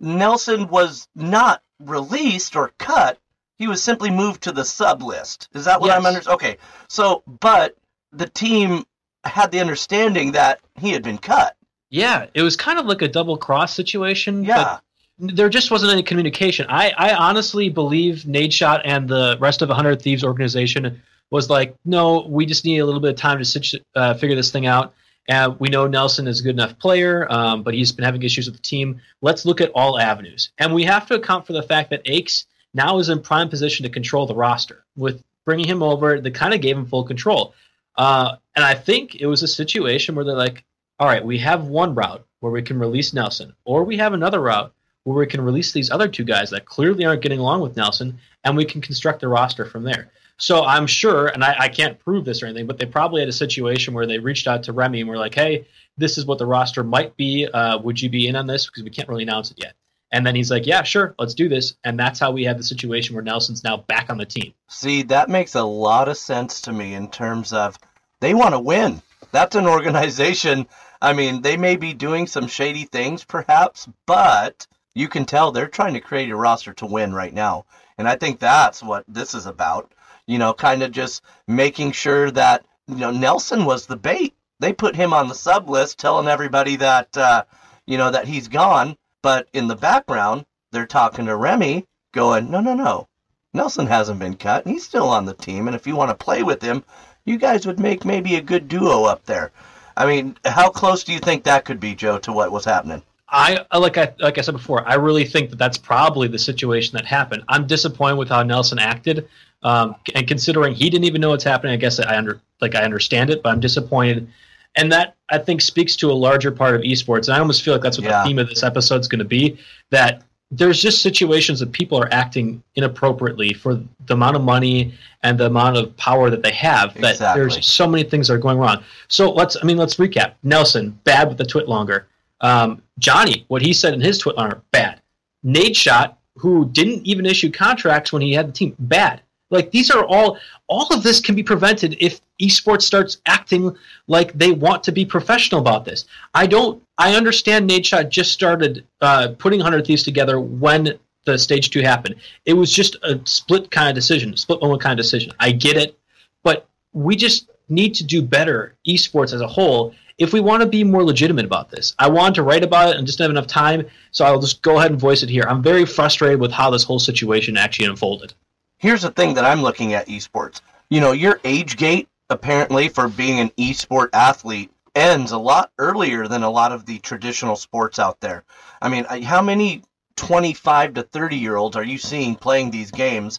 [SPEAKER 5] Nelson was not released or cut. He was simply moved to the sub list. Is that what I'm
[SPEAKER 6] Yes.
[SPEAKER 5] under? Okay. So, but the team had the understanding that he had been cut.
[SPEAKER 6] Yeah, it was kind of like a double cross situation.
[SPEAKER 5] Yeah.
[SPEAKER 6] but there just wasn't any communication. I, I honestly believe Nadeshot and the rest of 100 Thieves organization was like, no, we just need a little bit of time to sit, uh, figure this thing out. And we know Nelson is a good enough player, um, but he's been having issues with the team. Let's look at all avenues. And we have to account for the fact that Aches now is in prime position to control the roster. With bringing him over, they kind of gave him full control. Uh, and I think it was a situation where they're like, all right, we have one route where we can release Nelson, or we have another route where we can release these other two guys that clearly aren't getting along with Nelson, and we can construct the roster from there. So I'm sure, and I, I can't prove this or anything, but they probably had a situation where they reached out to Remy and were like, hey, this is what the roster might be. Uh, would you be in on this? Because we can't really announce it yet. And then he's like, yeah, sure, let's do this. And that's how we had the situation where Nelson's now back on the team.
[SPEAKER 5] See, that makes a lot of sense to me in terms of they want to win. That's an organization. I mean, they may be doing some shady things, perhaps, but you can tell they're trying to create a roster to win right now. And I think that's what this is about. You know, kind of just making sure that, you know, Nelson was the bait. They put him on the sub list, telling everybody that, uh, you know, that he's gone. But in the background, they're talking to Remy, going, no, no, no. Nelson hasn't been cut. He's still on the team. And if you want to play with him, you guys would make maybe a good duo up there. I mean, how close do you think that could be, Joe, to what was happening?
[SPEAKER 6] I like I like I said before. I really think that that's probably the situation that happened. I'm disappointed with how Nelson acted, um, and considering he didn't even know what's happening. I guess I under like I understand it, but I'm disappointed, and that I think speaks to a larger part of esports. And I almost feel like that's what
[SPEAKER 5] Yeah.
[SPEAKER 6] the theme of this episode is going to be. That there's just situations that people are acting inappropriately for the amount of money and the amount of power that they have. That
[SPEAKER 5] Exactly.
[SPEAKER 6] there's so many things that are going wrong. So let's I mean let's recap. Nelson bad with the TwitLonger. Um, Johnny, what he said in his TwitLonger bad. Nadeshot, who didn't even issue contracts when he had the team, bad. Like these are all all of this can be prevented if esports starts acting like they want to be professional about this. I don't I understand Nadeshot just started uh, putting 100 Thieves together when the stage two happened. It was just a split kind of decision, split moment kind of decision. I get it, but we just need to do better esports as a whole if we want to be more legitimate about this. I wanted to write about it and just didn't have enough time, so I'll just go ahead and voice it here. I'm very frustrated with how this whole situation actually unfolded.
[SPEAKER 5] Here's the thing that I'm looking at esports. You know, your age gate, apparently, for being an esport athlete ends a lot earlier than a lot of the traditional sports out there. I mean, how many 25 to 30 year olds are you seeing playing these games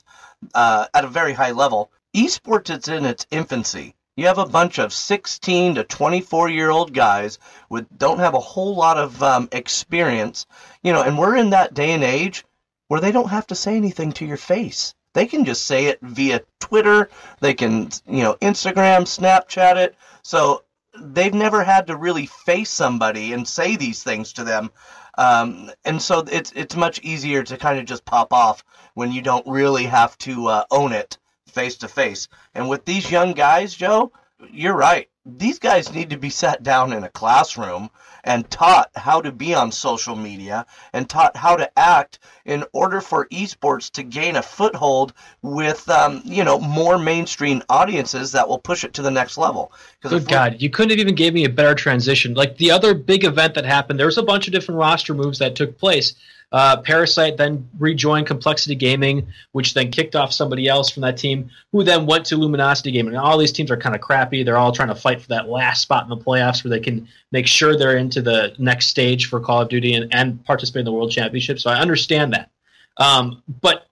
[SPEAKER 5] uh, at a very high level? Esports is in its infancy. You have a bunch of 16 to 24 year old guys with don't have a whole lot of um, experience, you know, and we're in that day and age where they don't have to say anything to your face. They can just say it via Twitter. They can, you know, Instagram, Snapchat it. So they've never had to really face somebody and say these things to them. Um, and so it's it's much easier to kind of just pop off when you don't really have to uh, own it face to face. And with these young guys, Joe, you're right. These guys need to be sat down in a classroom and taught how to be on social media and taught how to act in order for esports to gain a foothold with, um, you know, more mainstream audiences that will push it to the next level.
[SPEAKER 6] Good God, you couldn't have even gave me a better transition. Like the other big event that happened, there was a bunch of different roster moves that took place. Uh, Parasite then rejoined Complexity Gaming, which then kicked off somebody else from that team, who then went to Luminosity Gaming. And all these teams are kind of crappy. They're all trying to fight for that last spot in the playoffs where they can make sure they're into the next stage for Call of Duty and, and participate in the World Championship. So I understand that. Um, but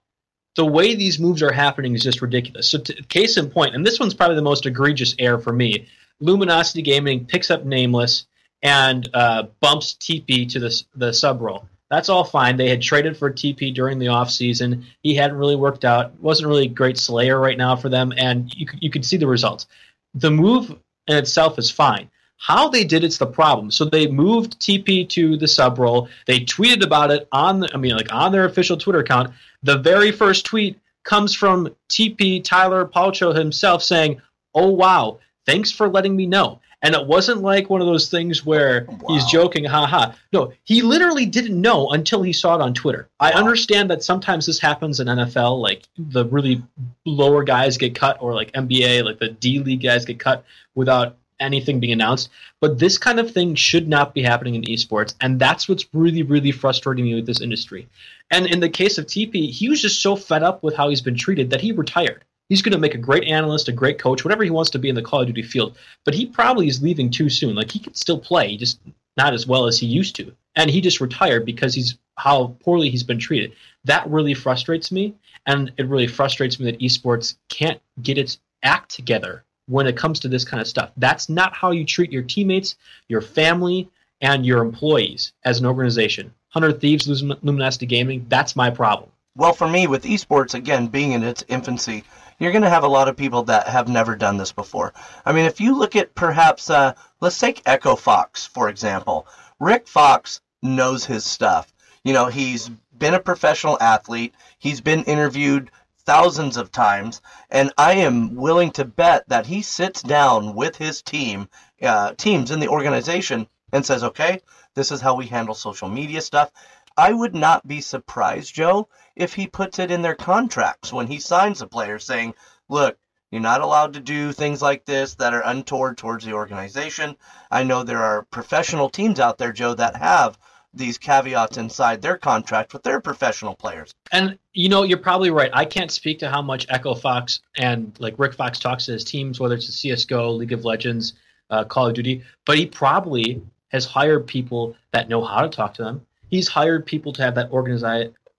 [SPEAKER 6] the way these moves are happening is just ridiculous. So, t- case in point, and this one's probably the most egregious error for me. Luminosity Gaming picks up Nameless and uh, bumps TP to the the sub role. That's all fine. They had traded for TP during the offseason. He hadn't really worked out. wasn't really a great Slayer right now for them, and you you could see the results. The move in itself is fine. How they did it's the problem. So they moved TP to the sub role. They tweeted about it on the, I mean like on their official Twitter account. The very first tweet comes from TP Tyler Polchow himself saying, "Oh wow, thanks for letting me know." And it wasn't like one of those things where wow. he's joking, haha. No, he literally didn't know until he saw it on Twitter. Wow. I understand that sometimes this happens in NFL, like the really lower guys get cut, or like NBA, like the D League guys get cut without anything being announced. But this kind of thing should not be happening in esports, and that's what's really, really frustrating me with this industry. And in the case of TP, he was just so fed up with how he's been treated that he retired. He's going to make a great analyst, a great coach, whatever he wants to be in the Call of Duty field. But he probably is leaving too soon. Like he could still play, just not as well as he used to. And he just retired because he's how poorly he's been treated. That really frustrates me, and it really frustrates me that esports can't get its act together when it comes to this kind of stuff. That's not how you treat your teammates, your family, and your employees as an organization. 100 Thieves, Luminosity Gaming, that's my problem.
[SPEAKER 5] Well, for me, with esports, again, being in its infancy, you're going to have a lot of people that have never done this before. I mean, if you look at perhaps, uh, let's take Echo Fox, for example. Rick Fox knows his stuff. You know, he's been a professional athlete, he's been interviewed thousands of times, and I am willing to bet that he sits down with his team, uh, teams in the organization, and says, okay, this is how we handle social media stuff. I would not be surprised, Joe, if he puts it in their contracts when he signs a player saying, look, you're not allowed to do things like this that are untoward towards the organization. I know there are professional teams out there, Joe, that have these caveats inside their contract with their professional players.
[SPEAKER 6] And you know, you're probably right. I can't speak to how much Echo Fox and like Rick Fox talks to his teams, whether it's the CS:GO, League of Legends, uh, Call of Duty, but he probably has hired people that know how to talk to them he's hired people to have that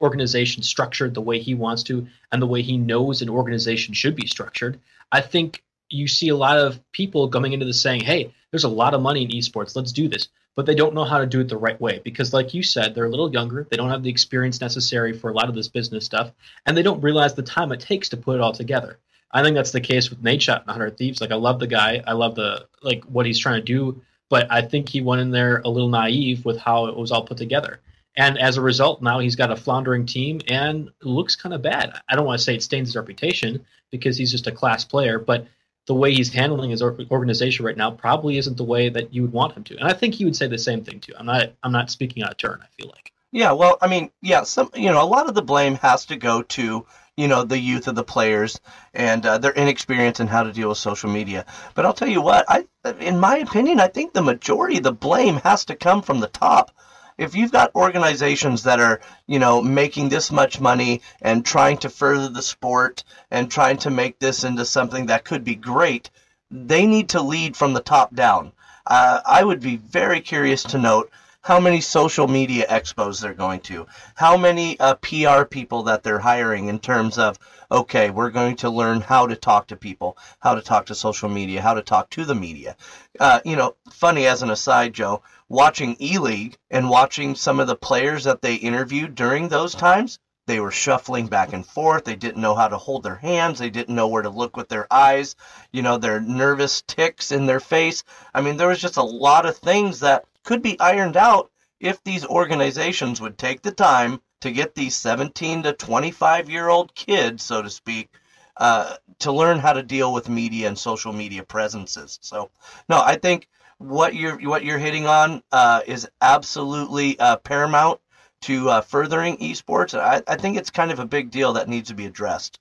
[SPEAKER 6] organization structured the way he wants to and the way he knows an organization should be structured. I think you see a lot of people coming into this saying, hey, there's a lot of money in esports, let's do this. But they don't know how to do it the right way because, like you said, they're a little younger. They don't have the experience necessary for a lot of this business stuff, and they don't realize the time it takes to put it all together. I think that's the case with Nadeshot and 100 Thieves. Like, I love the guy. I love the like what he's trying to do but I think he went in there a little naive with how it was all put together. And as a result, now he's got a floundering team and looks kind of bad. I don't want to say it stains his reputation because he's just a class player, but the way he's handling his organization right now probably isn't the way that you would want him to. And I think he would say the same thing too. I'm not I'm not speaking out of turn. I feel like.
[SPEAKER 5] Yeah, well, I mean, yeah, some you know, a lot of the blame has to go to you know the youth of the players and uh, their inexperience in how to deal with social media. But I'll tell you what, I, in my opinion, I think the majority of the blame has to come from the top. If you've got organizations that are, you know, making this much money and trying to further the sport and trying to make this into something that could be great, they need to lead from the top down. Uh, I would be very curious to note how many social media expos they're going to, how many uh, PR people that they're hiring in terms of, okay, we're going to learn how to talk to people, how to talk to social media, how to talk to the media. Uh, you know, funny as an aside, Joe, watching E League and watching some of the players that they interviewed during those times, they were shuffling back and forth. They didn't know how to hold their hands. They didn't know where to look with their eyes. You know, their nervous ticks in their face. I mean, there was just a lot of things that could be ironed out if these organizations would take the time to get these 17 to 25 year old kids, so to speak, uh, to learn how to deal with media and social media presences. So, no, I think what you're what you're hitting on uh, is absolutely uh, paramount to uh, furthering esports. I, I think it's kind of a big deal that needs to be addressed.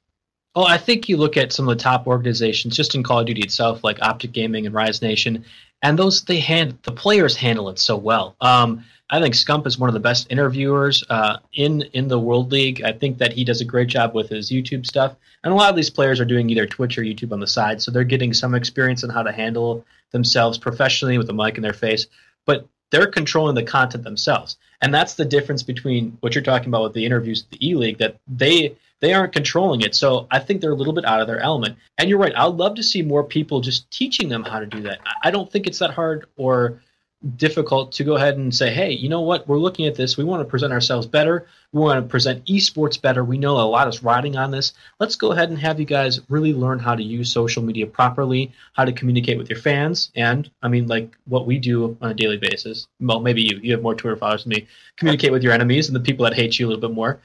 [SPEAKER 6] Well, I think you look at some of the top organizations just in Call of Duty itself, like OpTic Gaming and Rise Nation, and those they hand the players handle it so well. Um, I think Scump is one of the best interviewers uh, in in the World League. I think that he does a great job with his YouTube stuff, and a lot of these players are doing either Twitch or YouTube on the side, so they're getting some experience on how to handle themselves professionally with a mic in their face. But they're controlling the content themselves, and that's the difference between what you're talking about with the interviews with the E League that they they aren't controlling it. So I think they're a little bit out of their element. And you're right. I'd love to see more people just teaching them how to do that. I don't think it's that hard or difficult to go ahead and say, hey, you know what? We're looking at this. We want to present ourselves better. We want to present esports better. We know a lot is riding on this. Let's go ahead and have you guys really learn how to use social media properly, how to communicate with your fans, and I mean, like what we do on a daily basis. Well, maybe you. You have more Twitter followers than me. Communicate with your enemies and the people that hate you a little bit more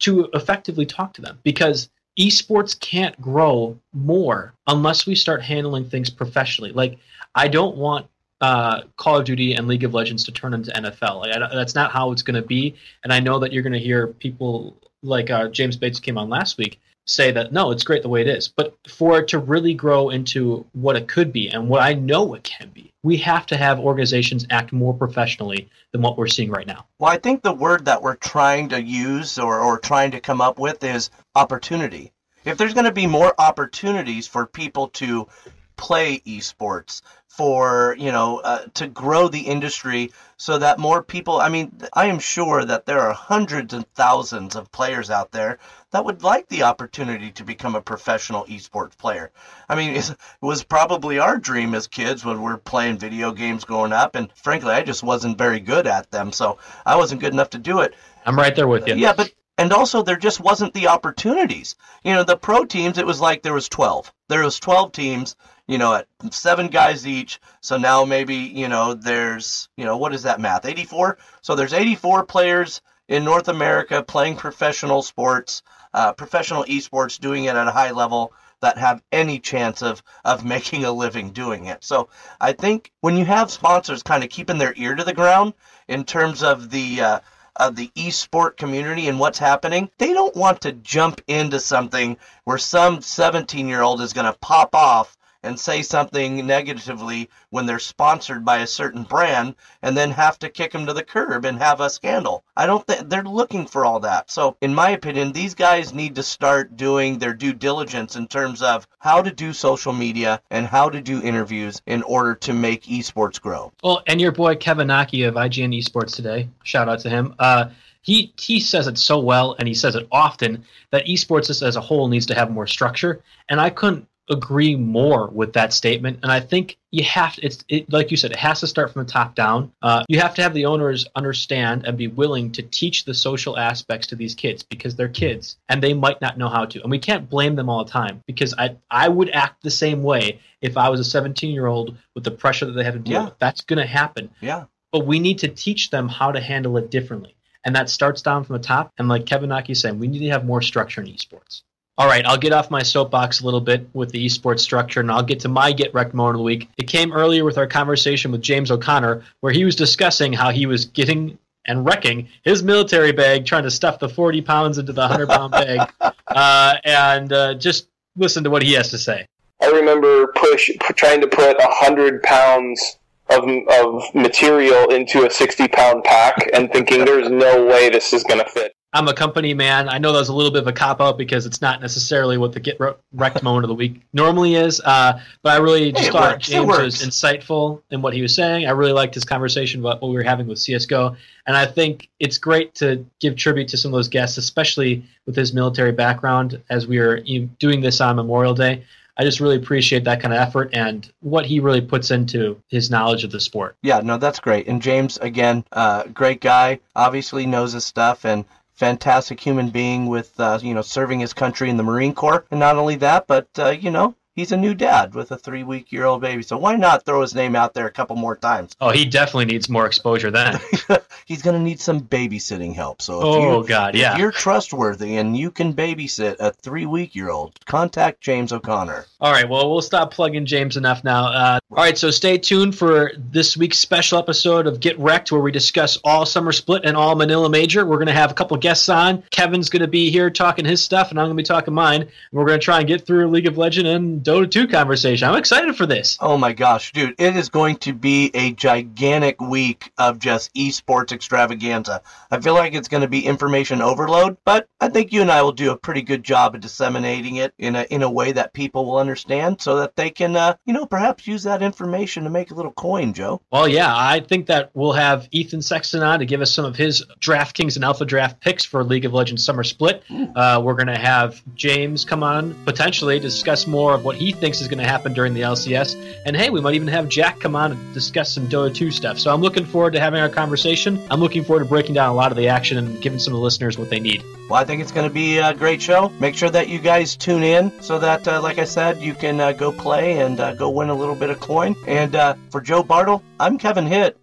[SPEAKER 6] to effectively talk to them because esports can't grow more unless we start handling things professionally. Like, I don't want uh, Call of Duty and League of Legends to turn into NFL. Like, that's not how it's going to be. And I know that you're going to hear people like uh, James Bates came on last week say that no, it's great the way it is. But for it to really grow into what it could be and what I know it can be, we have to have organizations act more professionally than what we're seeing right now.
[SPEAKER 5] Well, I think the word that we're trying to use or, or trying to come up with is opportunity. If there's going to be more opportunities for people to play esports for you know uh, to grow the industry so that more people i mean i am sure that there are hundreds and thousands of players out there that would like the opportunity to become a professional esports player. I mean (laughs) it was probably our dream as kids when we are playing video games growing up and frankly i just wasn't very good at them so i wasn't good enough to do it.
[SPEAKER 6] I'm right there with you.
[SPEAKER 5] Yeah but and also there just wasn't the opportunities you know the pro teams it was like there was 12 there was 12 teams you know, at seven guys each. So now maybe, you know, there's, you know, what is that math? 84? So there's 84 players in North America playing professional sports, uh, professional esports, doing it at a high level that have any chance of, of (laughs) making a living doing it. So I think when you have sponsors kind of keeping their ear to the ground in terms of the, uh, of the esport community and what's happening, they don't want to jump into something where some 17 year old is going to pop off and say something negatively when they're sponsored by a certain brand and then have to kick them to the curb and have a scandal. I don't think they're looking for all that. So, in my opinion, these guys need to start doing their due diligence in terms of how to do social media and how to do interviews in order to make esports grow.
[SPEAKER 6] Well, and your boy Kevin Naki of IGN Esports today, shout out to him. Uh, he he says it so well and he says it often that esports as a whole needs to have more structure and i couldn't agree more with that statement. And I think you have to, it's it, like you said, it has to start from the top down. Uh, you have to have the owners understand and be willing to teach the social aspects to these kids because they're kids and they might not know how to. And we can't blame them all the time because I I would act the same way if I was a 17 year old with the pressure that they have to deal yeah. with. That's going to happen.
[SPEAKER 5] Yeah.
[SPEAKER 6] But we need to teach them how to handle it differently. And that starts down from the top. And like Kevin Naki saying, we need to have more structure in esports. All right, I'll get off my soapbox a little bit with the esports structure, and I'll get to my Get Wrecked moment of the week. It came earlier with our conversation with James O'Connor, where he was discussing how he was getting and wrecking his military bag, trying to stuff the 40 pounds into the 100 pound (laughs) bag, uh, and uh, just listen to what he has to say.
[SPEAKER 7] I remember push trying to put 100 pounds of, of material into a 60 pound pack and thinking there's no way this is going to fit.
[SPEAKER 6] I'm a company man. I know that was a little bit of a cop out because it's not necessarily what the get wrecked moment of the week normally is. Uh, but I really just hey, thought works. James was insightful in what he was saying. I really liked his conversation about what we were having with CS:GO, and I think it's great to give tribute to some of those guests, especially with his military background, as we are doing this on Memorial Day. I just really appreciate that kind of effort and what he really puts into his knowledge of the sport.
[SPEAKER 5] Yeah, no, that's great. And James, again, uh, great guy. Obviously knows his stuff, and fantastic human being with uh, you know serving his country in the Marine Corps, and not only that, but uh, you know he's a new dad with a three week year old baby. So why not throw his name out there a couple more times?
[SPEAKER 6] Oh, he definitely needs more exposure then. (laughs)
[SPEAKER 5] he's going to need some babysitting help. So if
[SPEAKER 6] oh you, god, yeah,
[SPEAKER 5] if you're trustworthy and you can babysit a three week year old, contact James O'Connor.
[SPEAKER 6] All right, well we'll stop plugging James enough now. Uh, all right, so stay tuned for this week's special episode of Get Wrecked, where we discuss all summer split and all Manila Major. We're going to have a couple guests on. Kevin's going to be here talking his stuff, and I'm going to be talking mine. And we're going to try and get through League of Legends and Dota 2 conversation. I'm excited for this.
[SPEAKER 5] Oh my gosh, dude, it is going to be a gigantic week of just esports extravaganza. I feel like it's going to be information overload, but I think you and I will do a pretty good job of disseminating it in a in a way that people will understand so that they can uh, you know, perhaps use that information to make a little coin, Joe.
[SPEAKER 6] Well, yeah, I think that we'll have Ethan Sexton on to give us some of his DraftKings and AlphaDraft picks for League of Legends Summer Split. Uh, we're going to have James come on potentially to discuss more of what he thinks is going to happen during the LCS. And hey, we might even have Jack come on and discuss some Dota 2 stuff. So I'm looking forward to having our conversation. I'm looking forward to breaking down a lot of the action and giving some of the listeners what they need.
[SPEAKER 5] Well, I think it's going to be a great show. Make sure that you guys tune in so that, uh, like I said, you can uh, go play and uh, go win a little bit of coin. And uh, for Joe Bartle, I'm Kevin Hitt.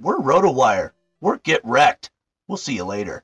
[SPEAKER 5] We're RotoWire. We're Get Wrecked. We'll see you later.